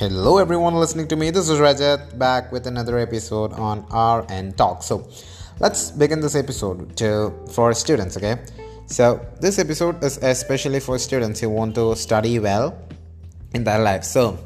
Hello, everyone listening to me. This is Rajat back with another episode on RN Talk. So, let's begin this episode to for students. Okay, so this episode is especially for students who want to study well in their life. So,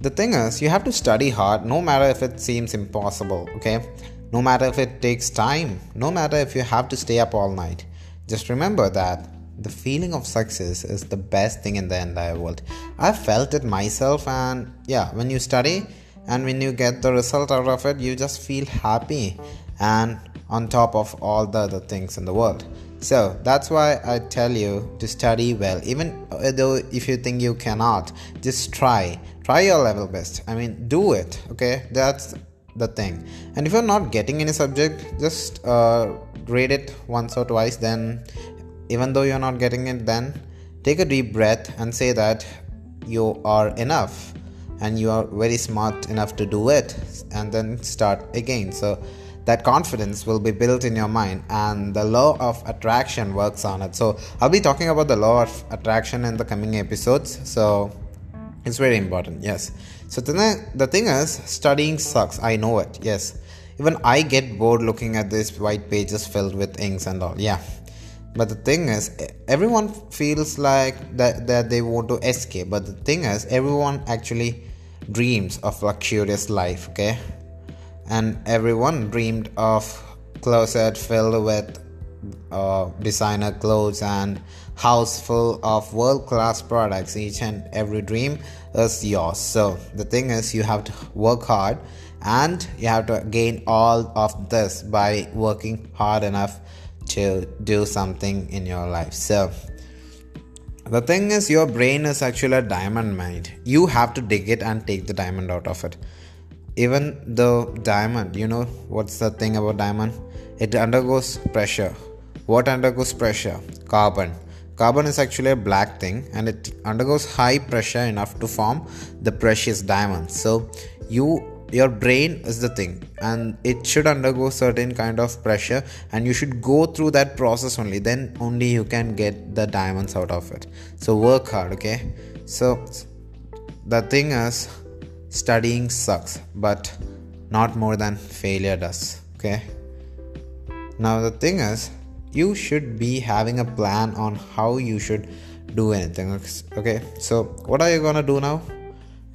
the thing is, you have to study hard, no matter if it seems impossible. Okay, no matter if it takes time, no matter if you have to stay up all night. Just remember that the feeling of success is the best thing in the entire world. I've felt it myself, and yeah, when you study and when you get the result out of it, you just feel happy and on top of all the other things in the world. So that's why I tell you to study well, even though if you think you cannot, just try. Try your level best. I mean, do it, okay? That's the thing. And if you're not getting any subject, just uh, read it once or twice, then even though you're not getting it then take a deep breath and say that you are enough and you are very smart enough to do it and then start again. So that confidence will be built in your mind and the law of attraction works on it. So i'll be talking about the law of attraction in the coming episodes. So it's very important yes. So the, the thing is studying sucks. I know it yes. Even i get bored looking at these white pages filled with inks and all yeah but the thing is everyone feels like that, that they want to escape. But the thing is everyone actually dreams of luxurious life okay? And everyone dreamed of closet filled with uh, designer clothes and house full of world class products. Each and every dream is yours. So the thing is you have to work hard and you have to gain all of this by working hard enough to do something in your life. So, the thing is, your brain is actually a diamond mine. You have to dig it and take the diamond out of it. Even the diamond, you know what's the thing about diamond? It undergoes pressure. What undergoes pressure? Carbon. Carbon is actually a black thing and it undergoes high pressure enough to form the precious diamond. So, you your brain is the thing and it should undergo certain kind of pressure and you should go through that process only. Then only you can get the diamonds out of it. So work hard okay? So the thing is studying sucks but not more than failure does okay? Now the thing is you should be having a plan on how you should do anything okay? So what are you gonna do now?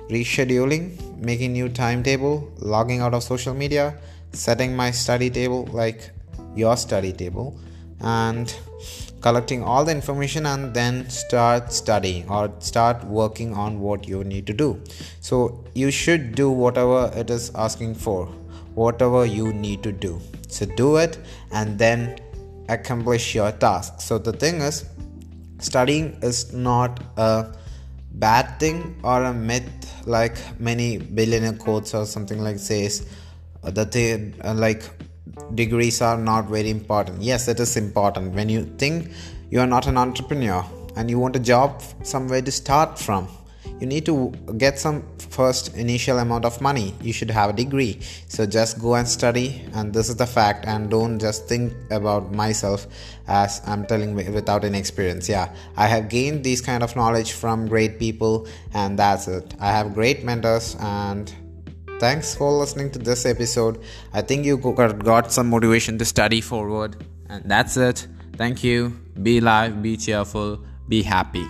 Rescheduling, making new timetable, logging out of social media, setting my study table like your study table, and collecting all the information and then start studying or start working on what you need to do. So you should do whatever it is asking for, whatever you need to do. So do it and then accomplish your task. So the thing is, studying is not a bad thing or a myth like many billionaire quotes or something like says uh, that they uh, like degrees are not very important. Yes it is important. When you think you are not an entrepreneur and you want a job somewhere to start from you need to get some first initial amount of money. You should have a degree. So just go and study. And this is the fact. And don't just think about myself as i'm telling without any experience. Yeah. I have gained these kind of knowledge from great people. And that's it. I have great mentors. And thanks for listening to this episode. I think you got some motivation to study forward. And that's it. Thank you. Be live be cheerful. Be happy